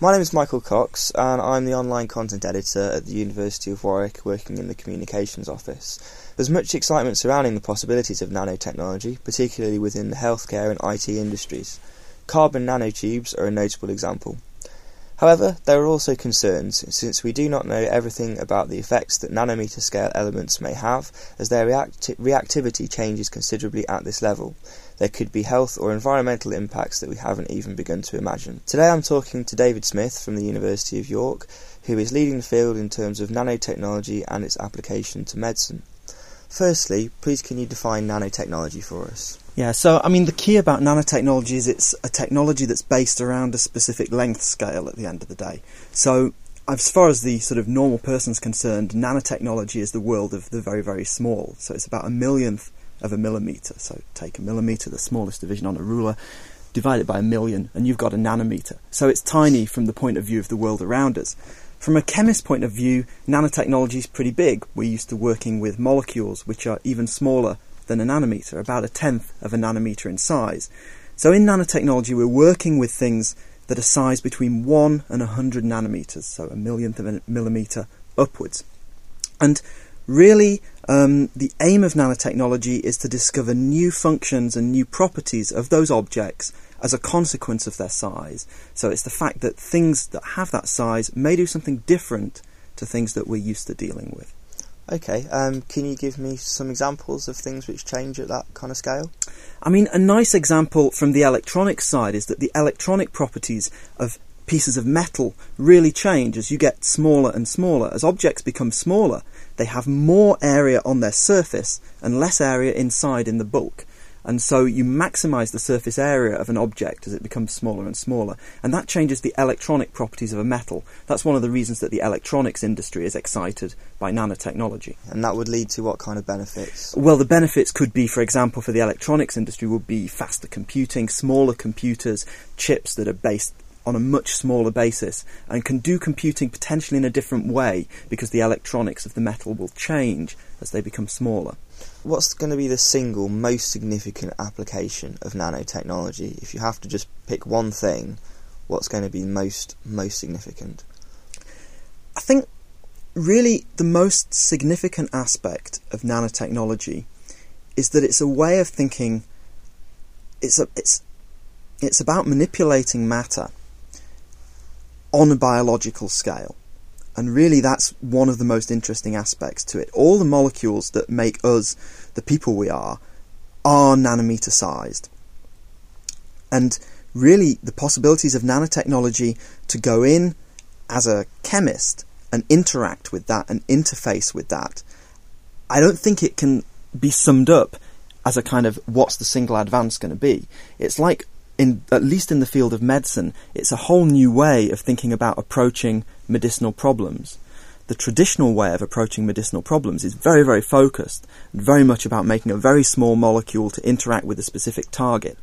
My name is Michael Cox, and I'm the online content editor at the University of Warwick, working in the communications office. There's much excitement surrounding the possibilities of nanotechnology, particularly within the healthcare and IT industries. Carbon nanotubes are a notable example. However, there are also concerns, since we do not know everything about the effects that nanometer scale elements may have, as their reacti- reactivity changes considerably at this level. There could be health or environmental impacts that we haven't even begun to imagine. Today I'm talking to David Smith from the University of York, who is leading the field in terms of nanotechnology and its application to medicine. Firstly, please can you define nanotechnology for us? Yeah, so I mean, the key about nanotechnology is it's a technology that's based around a specific length scale at the end of the day. So, as far as the sort of normal person's concerned, nanotechnology is the world of the very, very small. So, it's about a millionth of a millimetre. So, take a millimetre, the smallest division on a ruler, divide it by a million, and you've got a nanometre. So, it's tiny from the point of view of the world around us. From a chemist's point of view, nanotechnology is pretty big. We're used to working with molecules which are even smaller than a nanometer, about a tenth of a nanometer in size. So in nanotechnology, we're working with things that are sized between 1 and 100 nanometers, so a millionth of a millimeter upwards. And really, um, the aim of nanotechnology is to discover new functions and new properties of those objects as a consequence of their size. So it's the fact that things that have that size may do something different to things that we're used to dealing with. Okay, um, can you give me some examples of things which change at that kind of scale? I mean, a nice example from the electronic side is that the electronic properties of pieces of metal really change as you get smaller and smaller. As objects become smaller, they have more area on their surface and less area inside in the bulk. And so you maximize the surface area of an object as it becomes smaller and smaller. And that changes the electronic properties of a metal. That's one of the reasons that the electronics industry is excited by nanotechnology. And that would lead to what kind of benefits? Well, the benefits could be, for example, for the electronics industry, would be faster computing, smaller computers, chips that are based on a much smaller basis and can do computing potentially in a different way because the electronics of the metal will change as they become smaller. What's going to be the single most significant application of nanotechnology? If you have to just pick one thing, what's going to be most most significant? I think really the most significant aspect of nanotechnology is that it's a way of thinking it's a, it's it's about manipulating matter on a biological scale. And really, that's one of the most interesting aspects to it. All the molecules that make us the people we are are nanometer sized. And really, the possibilities of nanotechnology to go in as a chemist and interact with that and interface with that, I don't think it can be summed up as a kind of what's the single advance going to be. It's like in at least in the field of medicine, it's a whole new way of thinking about approaching medicinal problems. The traditional way of approaching medicinal problems is very, very focused, and very much about making a very small molecule to interact with a specific target.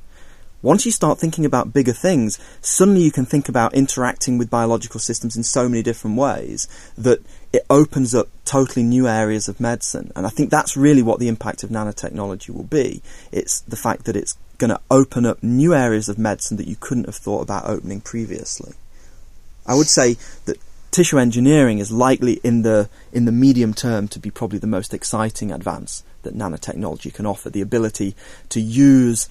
Once you start thinking about bigger things, suddenly you can think about interacting with biological systems in so many different ways that it opens up totally new areas of medicine. And I think that's really what the impact of nanotechnology will be. It's the fact that it's going to open up new areas of medicine that you couldn't have thought about opening previously. I would say that tissue engineering is likely in the in the medium term to be probably the most exciting advance that nanotechnology can offer the ability to use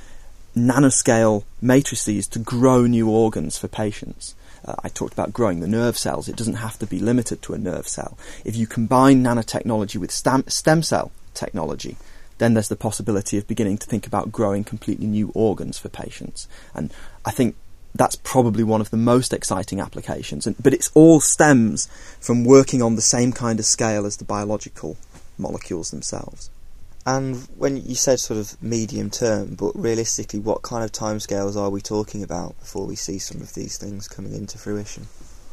nanoscale matrices to grow new organs for patients. Uh, I talked about growing the nerve cells. It doesn't have to be limited to a nerve cell. If you combine nanotechnology with stem, stem cell technology, then there's the possibility of beginning to think about growing completely new organs for patients. And I think that's probably one of the most exciting applications. And, but it all stems from working on the same kind of scale as the biological molecules themselves. And when you said sort of medium term, but realistically, what kind of timescales are we talking about before we see some of these things coming into fruition?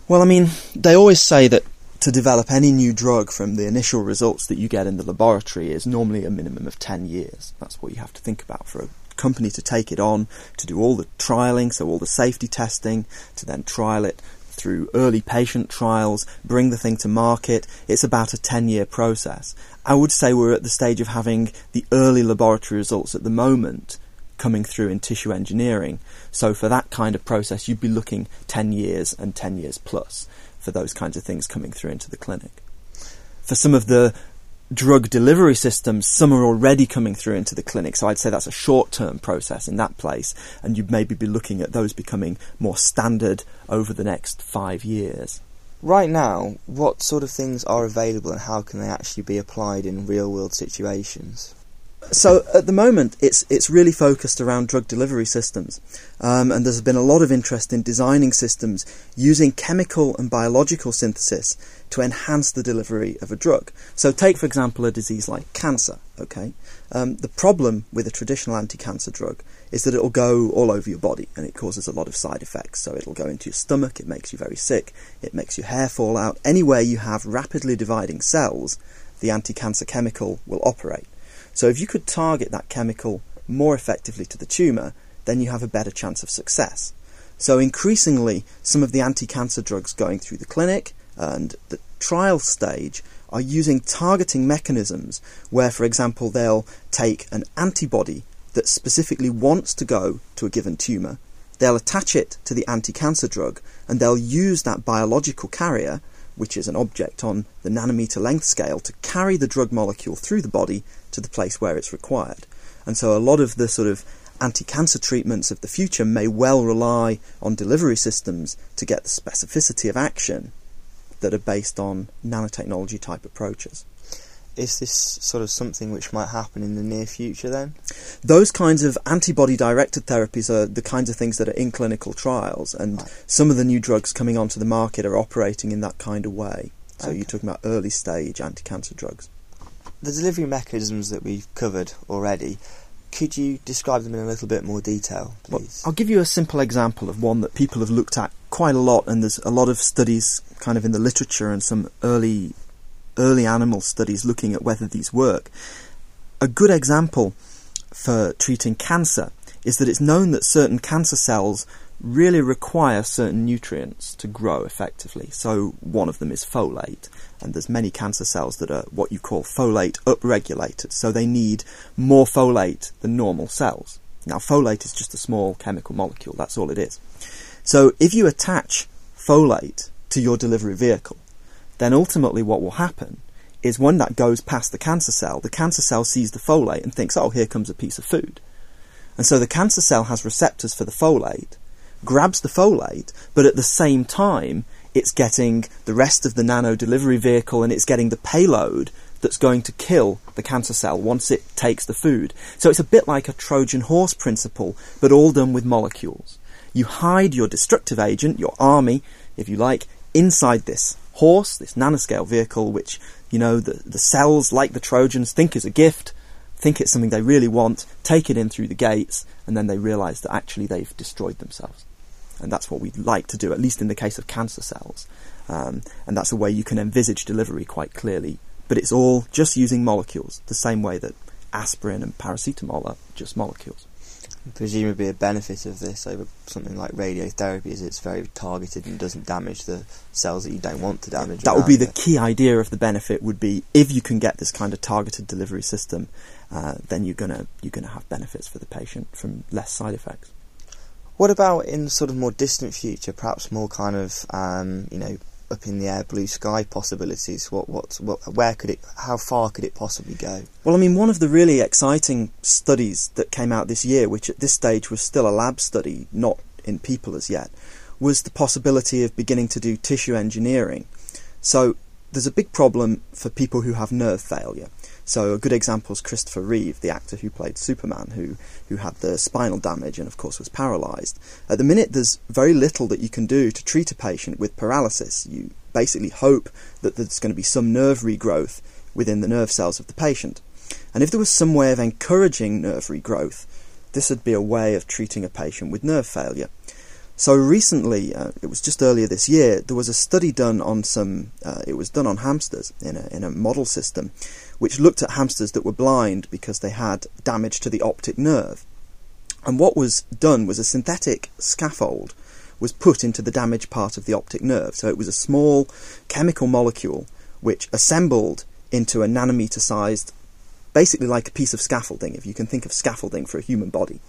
Well, I mean, they always say that to develop any new drug from the initial results that you get in the laboratory is normally a minimum of 10 years. That's what you have to think about for a company to take it on, to do all the trialing, so all the safety testing, to then trial it through early patient trials, bring the thing to market. It's about a 10 year process. I would say we're at the stage of having the early laboratory results at the moment coming through in tissue engineering. So for that kind of process, you'd be looking 10 years and 10 years plus for those kinds of things coming through into the clinic. For some of the drug delivery systems, some are already coming through into the clinic. So I'd say that's a short term process in that place, and you'd maybe be looking at those becoming more standard over the next five years. Right now, what sort of things are available and how can they actually be applied in real world situations? So at the moment, it's it's really focused around drug delivery systems, um, and there's been a lot of interest in designing systems using chemical and biological synthesis to enhance the delivery of a drug. So take for example a disease like cancer. Okay, um, the problem with a traditional anti-cancer drug is that it'll go all over your body and it causes a lot of side effects. So it'll go into your stomach, it makes you very sick, it makes your hair fall out. Anywhere you have rapidly dividing cells, the anti-cancer chemical will operate. So if you could target that chemical more effectively to the tumour, then you have a better chance of success. So increasingly, some of the anti-cancer drugs going through the clinic and the trial stage are using targeting mechanisms where, for example, they'll take an antibody that specifically wants to go to a given tumour, they'll attach it to the anti-cancer drug, and they'll use that biological carrier, which is an object on the nanometer length scale, to carry the drug molecule through the body to the place where it's required. And so a lot of the sort of anti cancer treatments of the future may well rely on delivery systems to get the specificity of action that are based on nanotechnology type approaches. Is this sort of something which might happen in the near future then? Those kinds of antibody directed therapies are the kinds of things that are in clinical trials, and right. some of the new drugs coming onto the market are operating in that kind of way. So okay. you're talking about early stage anti cancer drugs the delivery mechanisms that we've covered already, could you describe them in a little bit more detail, please? Well, I'll give you a simple example of one that people have looked at quite a lot, and there's a lot of studies kind of in the literature and some early early animal studies looking at whether these work. A good example for treating cancer is that it's known that certain cancer cells really require certain nutrients to grow effectively. So one of them is folate, and there's many cancer cells that are what you call folate upregulated. So they need more folate than normal cells. Now folate is just a small chemical molecule, that's all it is. So if you attach folate to your delivery vehicle, then ultimately what will happen is when that goes past the cancer cell, the cancer cell sees the folate and thinks, oh, here comes a piece of food. And so the cancer cell has receptors for the folate, grabs the folate, but at the same time, it's getting the rest of the nano delivery vehicle and it's getting the payload that's going to kill the cancer cell once it takes the food. So it's a bit like a Trojan horse principle, but all done with molecules. You hide your destructive agent, your army, if you like, inside this horse, this nanoscale vehicle, which, you know, the, the cells, like the Trojans, think is a gift, think it's something they really want, take it in through the gates, and then they realize that actually they've destroyed themselves and that's what we'd like to do, at least in the case of cancer cells. Um, and that's a way you can envisage delivery quite clearly. But it's all just using molecules, the same way that aspirin and paracetamol are just molecules. Presumably, a benefit of this over something like radiotherapy is it's very targeted and doesn't damage the cells that you don't want to damage. That would be the key idea of the benefit. Would be if you can get this kind of targeted delivery system, uh, then you're gonna you're gonna have benefits for the patient from less side effects. What about in sort of more distant future, perhaps more kind of um, you know up in the air, blue sky possibilities? What, what, what, where could it, how far could it possibly go? Well, I mean, one of the really exciting studies that came out this year, which at this stage was still a lab study, not in people as yet, was the possibility of beginning to do tissue engineering. So there's a big problem for people who have nerve failure. So a good example is Christopher Reeve, the actor who played Superman, who who had the spinal damage and of course was paralysed. At the minute, there's very little that you can do to treat a patient with paralysis. You basically hope that there's going to be some nerve regrowth within the nerve cells of the patient. And if there was some way of encouraging nerve regrowth, this would be a way of treating a patient with nerve failure. So recently, uh, it was just earlier this year, there was a study done on some. Uh, it was done on hamsters in a in a model system, which looked at hamsters that were blind because they had damage to the optic nerve. And what was done was a synthetic scaffold was put into the damaged part of the optic nerve. So it was a small chemical molecule which assembled into a nanometer sized basically like a piece of scaffolding, if you can think of scaffolding for a human body.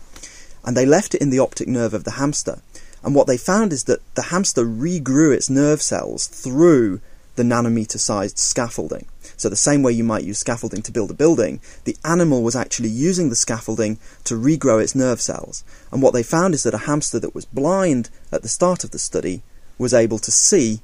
And they left it in the optic nerve of the hamster. And what they found is that the hamster regrew its nerve cells through the nanometer sized scaffolding. So, the same way you might use scaffolding to build a building, the animal was actually using the scaffolding to regrow its nerve cells. And what they found is that a hamster that was blind at the start of the study was able to see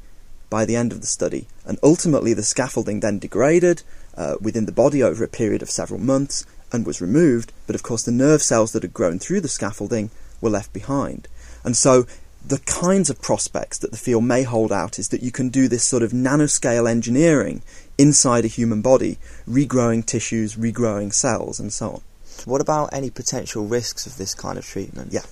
by the end of the study. And ultimately, the scaffolding then degraded uh, within the body over a period of several months and was removed, but of course, the nerve cells that had grown through the scaffolding were left behind. And so, the kinds of prospects that the field may hold out is that you can do this sort of nanoscale engineering inside a human body, regrowing tissues, regrowing cells, and so on. What about any potential risks of this kind of treatment? Yeah.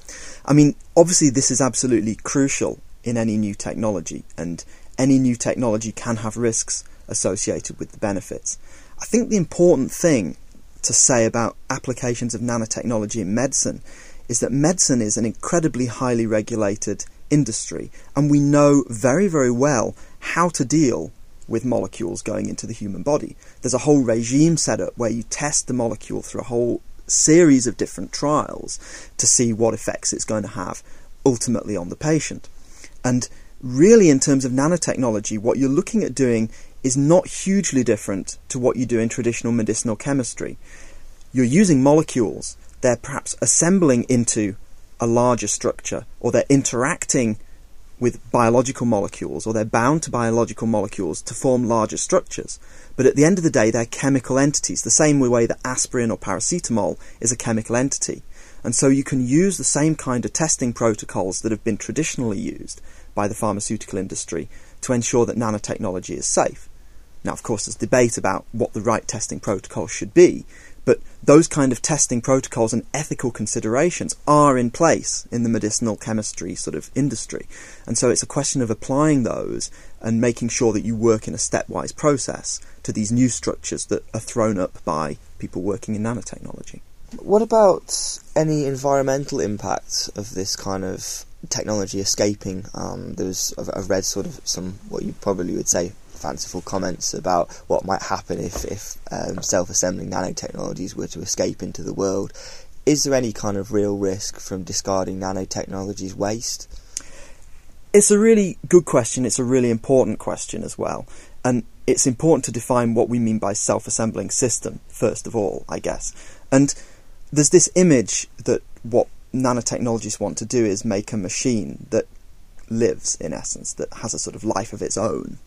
I mean, obviously, this is absolutely crucial in any new technology, and any new technology can have risks associated with the benefits. I think the important thing to say about applications of nanotechnology in medicine is that medicine is an incredibly highly regulated industry, and we know very, very well how to deal with molecules going into the human body. There's a whole regime set up where you test the molecule through a whole series of different trials to see what effects it's going to have ultimately on the patient. And really, in terms of nanotechnology, what you're looking at doing is not hugely different to what you do in traditional medicinal chemistry. You're using molecules, they're perhaps assembling into a larger structure, or they're interacting with biological molecules, or they're bound to biological molecules to form larger structures. But at the end of the day, they're chemical entities, the same way that aspirin or paracetamol is a chemical entity. And so you can use the same kind of testing protocols that have been traditionally used by the pharmaceutical industry to ensure that nanotechnology is safe. Now, of course, there's debate about what the right testing protocol should be, but those kind of testing protocols and ethical considerations are in place in the medicinal chemistry sort of industry. And so it's a question of applying those and making sure that you work in a stepwise process to these new structures that are thrown up by people working in nanotechnology. What about any environmental impacts of this kind of technology escaping. Um, there's I've, I've, read sort of some what you probably would say fanciful comments about what might happen if if um, self-assembling nanotechnologies were to escape into the world. Is there any kind of real risk from discarding nanotechnologies waste? It's a really good question. It's a really important question as well. And it's important to define what we mean by self assembling system, first of all, I guess. And there's this image that what nanotechnologists want to do is make a machine that lives, in essence, that has a sort of life of its own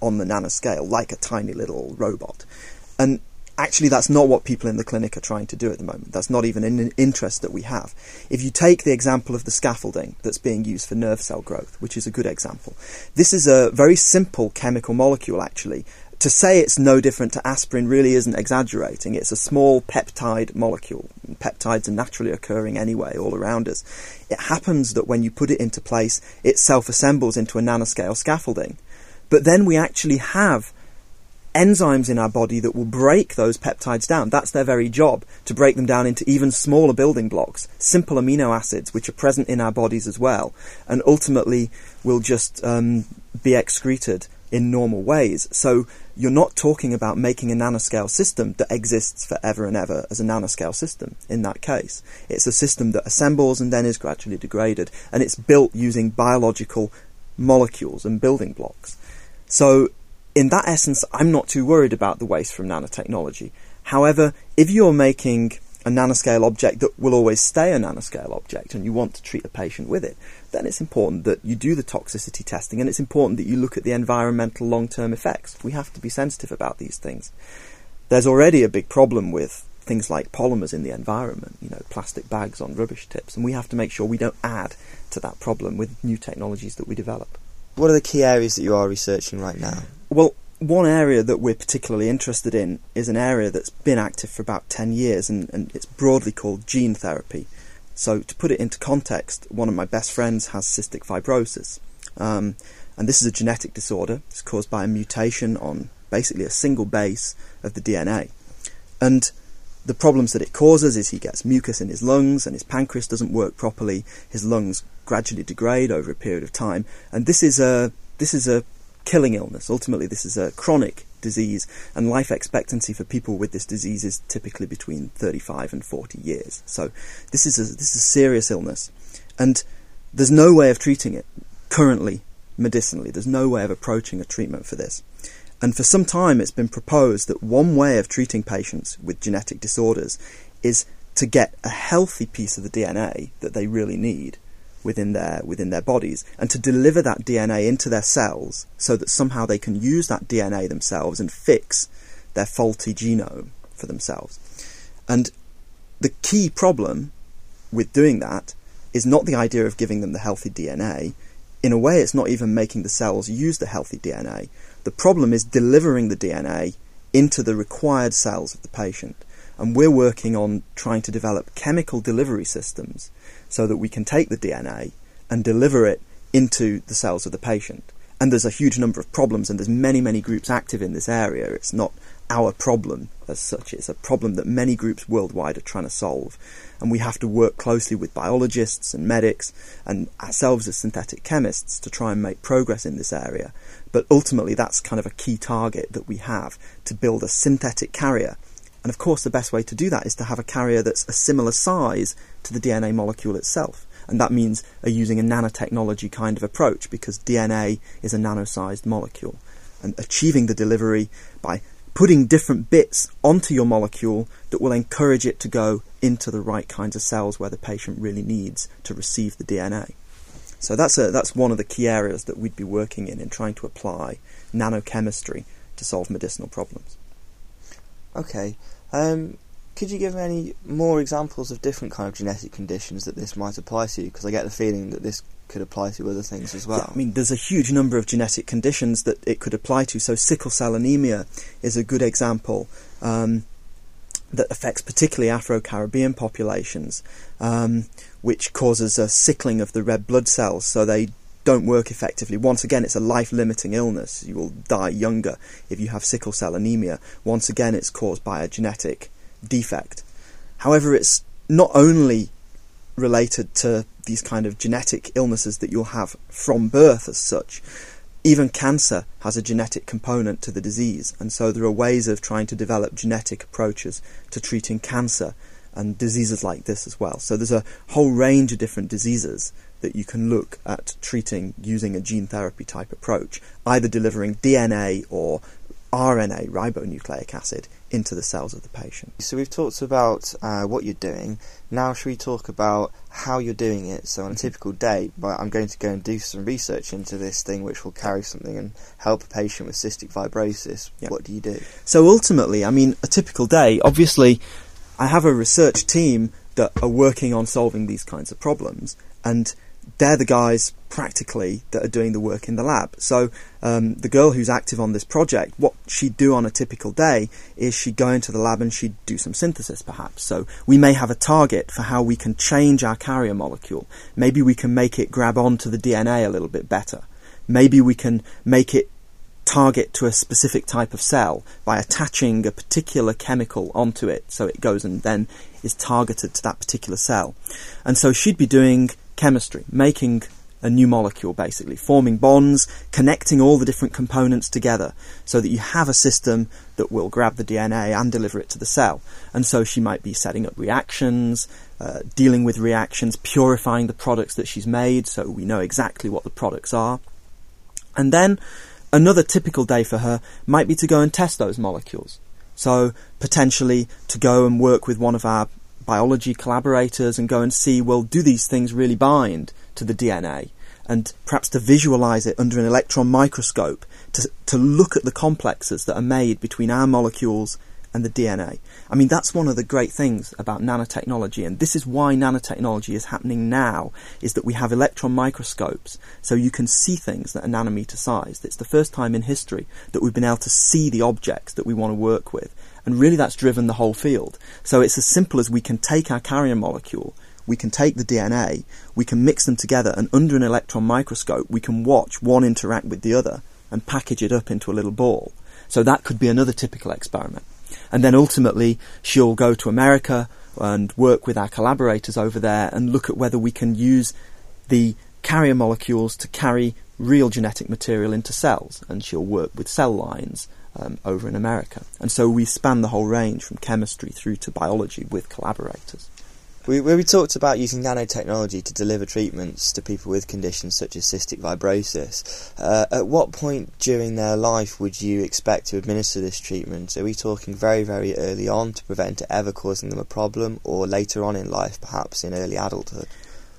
on the nanoscale, like a tiny little robot. And actually, that's not what people in the clinic are trying to do at the moment. That's not even an interest that we have. If you take the example of the scaffolding that's being used for nerve cell growth, which is a good example, this is a very simple chemical molecule, actually, to say it's no different to aspirin really isn't exaggerating. It's a small peptide molecule. Peptides are naturally occurring anyway, all around us. It happens that when you put it into place, it self assembles into a nanoscale scaffolding. But then we actually have enzymes in our body that will break those peptides down. That's their very job, to break them down into even smaller building blocks, simple amino acids, which are present in our bodies as well, and ultimately will just um, be excreted in normal ways. So you're not talking about making a nanoscale system that exists forever and ever as a nanoscale system in that case. It's a system that assembles and then is gradually degraded, and it's built using biological molecules and building blocks. So, in that essence, I'm not too worried about the waste from nanotechnology. However, if you're making a nanoscale object that will always stay a nanoscale object and you want to treat a patient with it, then it's important that you do the toxicity testing and it's important that you look at the environmental long term effects. We have to be sensitive about these things. There's already a big problem with things like polymers in the environment, you know, plastic bags on rubbish tips, and we have to make sure we don't add to that problem with new technologies that we develop. What are the key areas that you are researching right now? Well, one area that we're particularly interested in is an area that's been active for about 10 years and, and, it's broadly called gene therapy. So, to put it into context, one of my best friends has cystic fibrosis. Um, and this is a genetic disorder. It's caused by a mutation on basically a single base of the DNA. And the problems that it causes is he gets mucus in his lungs and his pancreas doesn't work properly. His lungs gradually degrade over a period of time. And this is a, this is a killing illness. Ultimately, this is a chronic disease, and life expectancy for people with this disease is typically between 35 and 40 years. So, this is a, this is a serious illness, and there's no way of treating it currently medicinally. There's no way of approaching a treatment for this. And for some time, it's been proposed that one way of treating patients with genetic disorders is to get a healthy piece of the DNA that they really need within their within their bodies and to deliver that DNA into their cells so that somehow they can use that DNA themselves and fix their faulty genome for themselves. And the key problem with doing that is not the idea of giving them the healthy DNA. In a way, it's not even making the cells use the healthy DNA. The problem is delivering the DNA into the required cells of the patient. And we're working on trying to develop chemical delivery systems so that we can take the DNA and deliver it into the cells of the patient. And there's a huge number of problems, and there's many, many groups active in this area. It's not our problem as such, it's a problem that many groups worldwide are trying to solve. And we have to work closely with biologists and medics and ourselves as synthetic chemists to try and make progress in this area. But ultimately, that's kind of a key target that we have to build a synthetic carrier and of course, the best way to do that is to have a carrier that's a similar size to the DNA molecule itself. And that means using a nanotechnology kind of approach because DNA is a nano-sized molecule. And achieving the delivery by putting different bits onto your molecule that will encourage it to go into the right kinds of cells where the patient really needs to receive the DNA. So that's a, that's one of the key areas that we'd be working in in trying to apply nanochemistry to solve medicinal problems. Okay. Um, could you give me any more examples of different kind of genetic conditions that this might apply to? Because I get the feeling that this could apply to other things as well. Yeah, I mean, there's a huge number of genetic conditions that it could apply to. So, sickle cell anemia is a good example um, that affects particularly Afro Caribbean populations, um, which causes a sickling of the red blood cells. So, they don't work effectively. Once again, it's a life limiting illness. You will die younger if you have sickle cell anemia. Once again, it's caused by a genetic defect. However, it's not only related to these kind of genetic illnesses that you'll have from birth as such. Even cancer has a genetic component to the disease, and so there are ways of trying to develop genetic approaches to treating cancer and diseases like this as well. So there's a whole range of different diseases that you can look at treating using a gene therapy type approach, either delivering DNA or RNA, ribonucleic acid, into the cells of the patient. So we've talked about uh, what you're doing. Now, should we talk about how you're doing it? So on a typical day, I'm going to go and do some research into this thing, which will carry something and help a patient with cystic fibrosis. Yep. What do you do? So ultimately, I mean, a typical day. Obviously, I have a research team that are working on solving these kinds of problems, and they're the guys practically that are doing the work in the lab. So um, the girl who's active on this project, what she'd do on a typical day is she'd go into the lab and she'd do some synthesis, perhaps. So we may have a target for how we can change our carrier molecule. Maybe we can make it grab onto the DNA a little bit better. Maybe we can make it target to a specific type of cell by attaching a particular chemical onto it so it goes and then is targeted to that particular cell. And so she'd be doing chemistry, making a new molecule basically, forming bonds, connecting all the different components together so that you have a system that will grab the DNA and deliver it to the cell. And so she might be setting up reactions, uh, dealing with reactions, purifying the products that she's made so we know exactly what the products are. And then another typical day for her might be to go and test those molecules. So potentially to go and work with one of our biology collaborators and go and see, well, do these things really bind to the DNA? And perhaps to visualize it under an electron microscope, to, to look at the complexes that are made between our molecules and the DNA. I mean, that's one of the great things about nanotechnology, and this is why nanotechnology is happening now, is that we have electron microscopes, so you can see things that are nanometer sized. It's the first time in history that we've been able to see the objects that we want to work with, and really that's driven the whole field. So it's as simple as we can take our carrier molecule, we can take the DNA, we can mix them together, and under an electron microscope, we can watch one interact with the other and package it up into a little ball. So that could be another typical experiment. And then ultimately, she'll go to America and work with our collaborators over there and look at whether we can use the carrier molecules to carry real genetic material into cells, and she'll work with cell lines um, over in America. And so we span the whole range from chemistry through to biology with collaborators. We, we talked about using nanotechnology to deliver treatments to people with conditions such as cystic fibrosis. Uh, at what point during their life would you expect to administer this treatment? Are we talking very, very early on to prevent it ever causing them a problem, or later on in life, perhaps in early adulthood?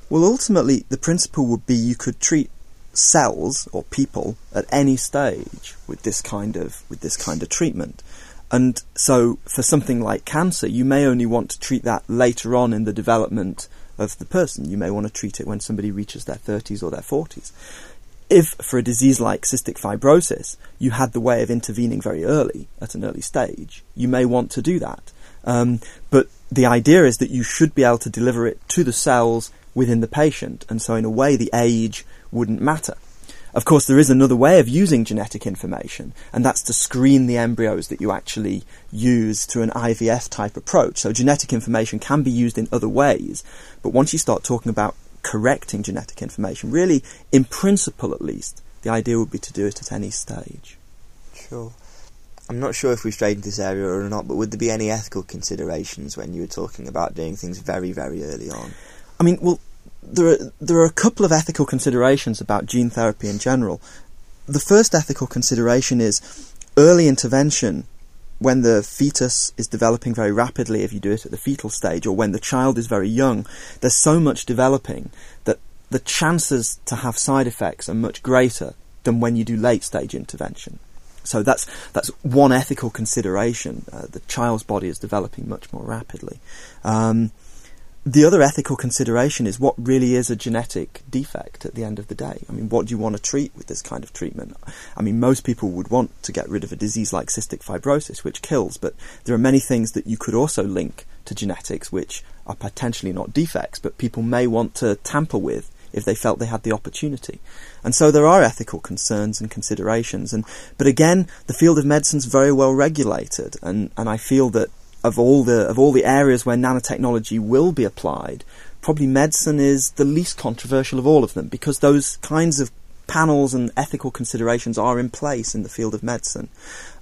Well, ultimately, the principle would be you could treat cells or people at any stage with this kind of with this kind of treatment. And so, for something like cancer, you may only want to treat that later on in the development of the person. You may want to treat it when somebody reaches their 30s or their 40s. If, for a disease like cystic fibrosis, you had the way of intervening very early, at an early stage, you may want to do that. Um, but the idea is that you should be able to deliver it to the cells within the patient, and so in a way the age wouldn't matter. Of course, there is another way of using genetic information, and that's to screen the embryos that you actually use through an IVF type approach. So, genetic information can be used in other ways, but once you start talking about correcting genetic information, really, in principle at least, the idea would be to do it at any stage. Sure. I'm not sure if we've strayed into this area or not, but would there be any ethical considerations when you were talking about doing things very, very early on? I mean, well, there are, there are a couple of ethical considerations about gene therapy in general. The first ethical consideration is early intervention when the fetus is developing very rapidly, if you do it at the fetal stage, or when the child is very young, there's so much developing that the chances to have side effects are much greater than when you do late stage intervention. So that's that's one ethical consideration. Uh, the child's body is developing much more rapidly. Um, the other ethical consideration is what really is a genetic defect at the end of the day. I mean, what do you want to treat with this kind of treatment? I mean, most people would want to get rid of a disease like cystic fibrosis, which kills, but there are many things that you could also link to genetics which are potentially not defects, but people may want to tamper with if they felt they had the opportunity. And so there are ethical concerns and considerations. And but again, the field of medicine is very well regulated, and, and I feel that of all the of all the areas where nanotechnology will be applied, probably medicine is the least controversial of all of them because those kinds of panels and ethical considerations are in place in the field of medicine,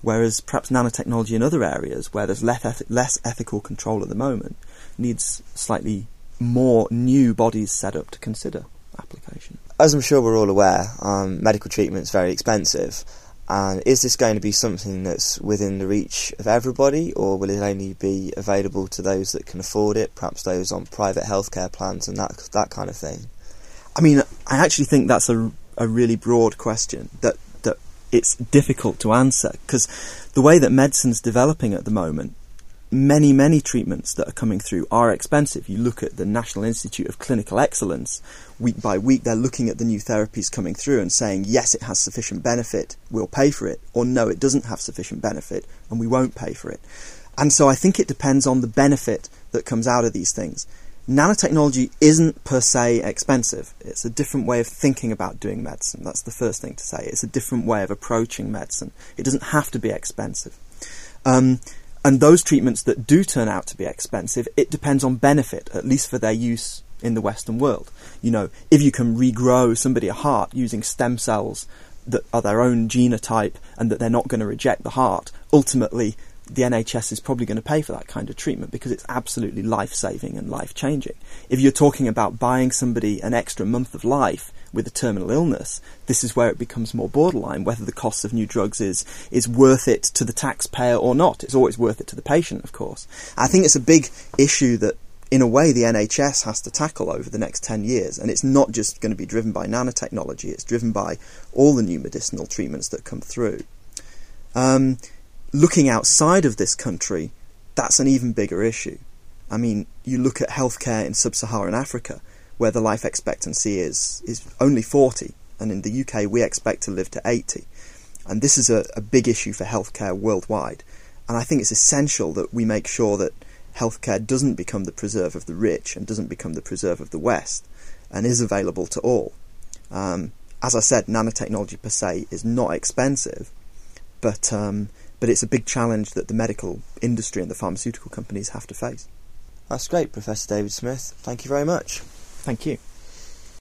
whereas perhaps nanotechnology in other areas where there's less, eth- less ethical control at the moment needs slightly more new bodies set up to consider application. As I'm sure we're all aware, um, medical treatment is very expensive. And is this going to be something that's within the reach of everybody, or will it only be available to those that can afford it, perhaps those on private healthcare plans and that that kind of thing? I mean, I actually think that's a, a really broad question that that it's difficult to answer because the way that medicine's developing at the moment many, many treatments that are coming through are expensive. You look at the National Institute of Clinical Excellence, week by week, they're looking at the new therapies coming through and saying, yes, it has sufficient benefit, we'll pay for it, or no, it doesn't have sufficient benefit, and we won't pay for it. And so I think it depends on the benefit that comes out of these things. Nanotechnology isn't per se expensive. It's a different way of thinking about doing medicine. That's the first thing to say. It's a different way of approaching medicine. It doesn't have to be expensive. Um, and those treatments that do turn out to be expensive, it depends on benefit, at least for their use in the Western world. You know, if you can regrow somebody a heart using stem cells that are their own genotype and that they're not going to reject the heart, ultimately the NHS is probably going to pay for that kind of treatment because it's absolutely life saving and life changing. If you're talking about buying somebody an extra month of life with a terminal illness, this is where it becomes more borderline whether the cost of new drugs is, is worth it to the taxpayer or not. It's always worth it to the patient, of course. I think it's a big issue that in a way, the NHS has to tackle over the next 10 years. And it's not just going to be driven by nanotechnology, it's driven by all the new medicinal treatments that come through. Um, looking outside of this country, that's an even bigger issue. I mean, you look at healthcare in sub Saharan Africa, where the life expectancy is, is only 40, and in the UK we expect to live to 80. And this is a, a big issue for healthcare worldwide. And I think it's essential that we make sure that healthcare doesn't become the preserve of the rich and doesn't become the preserve of the West and is available to all. Um, as I said, nanotechnology per se is not expensive, but um, but it's a big challenge that the medical industry and the pharmaceutical companies have to face. That's great, Professor David Smith. Thank you very much. Thank you.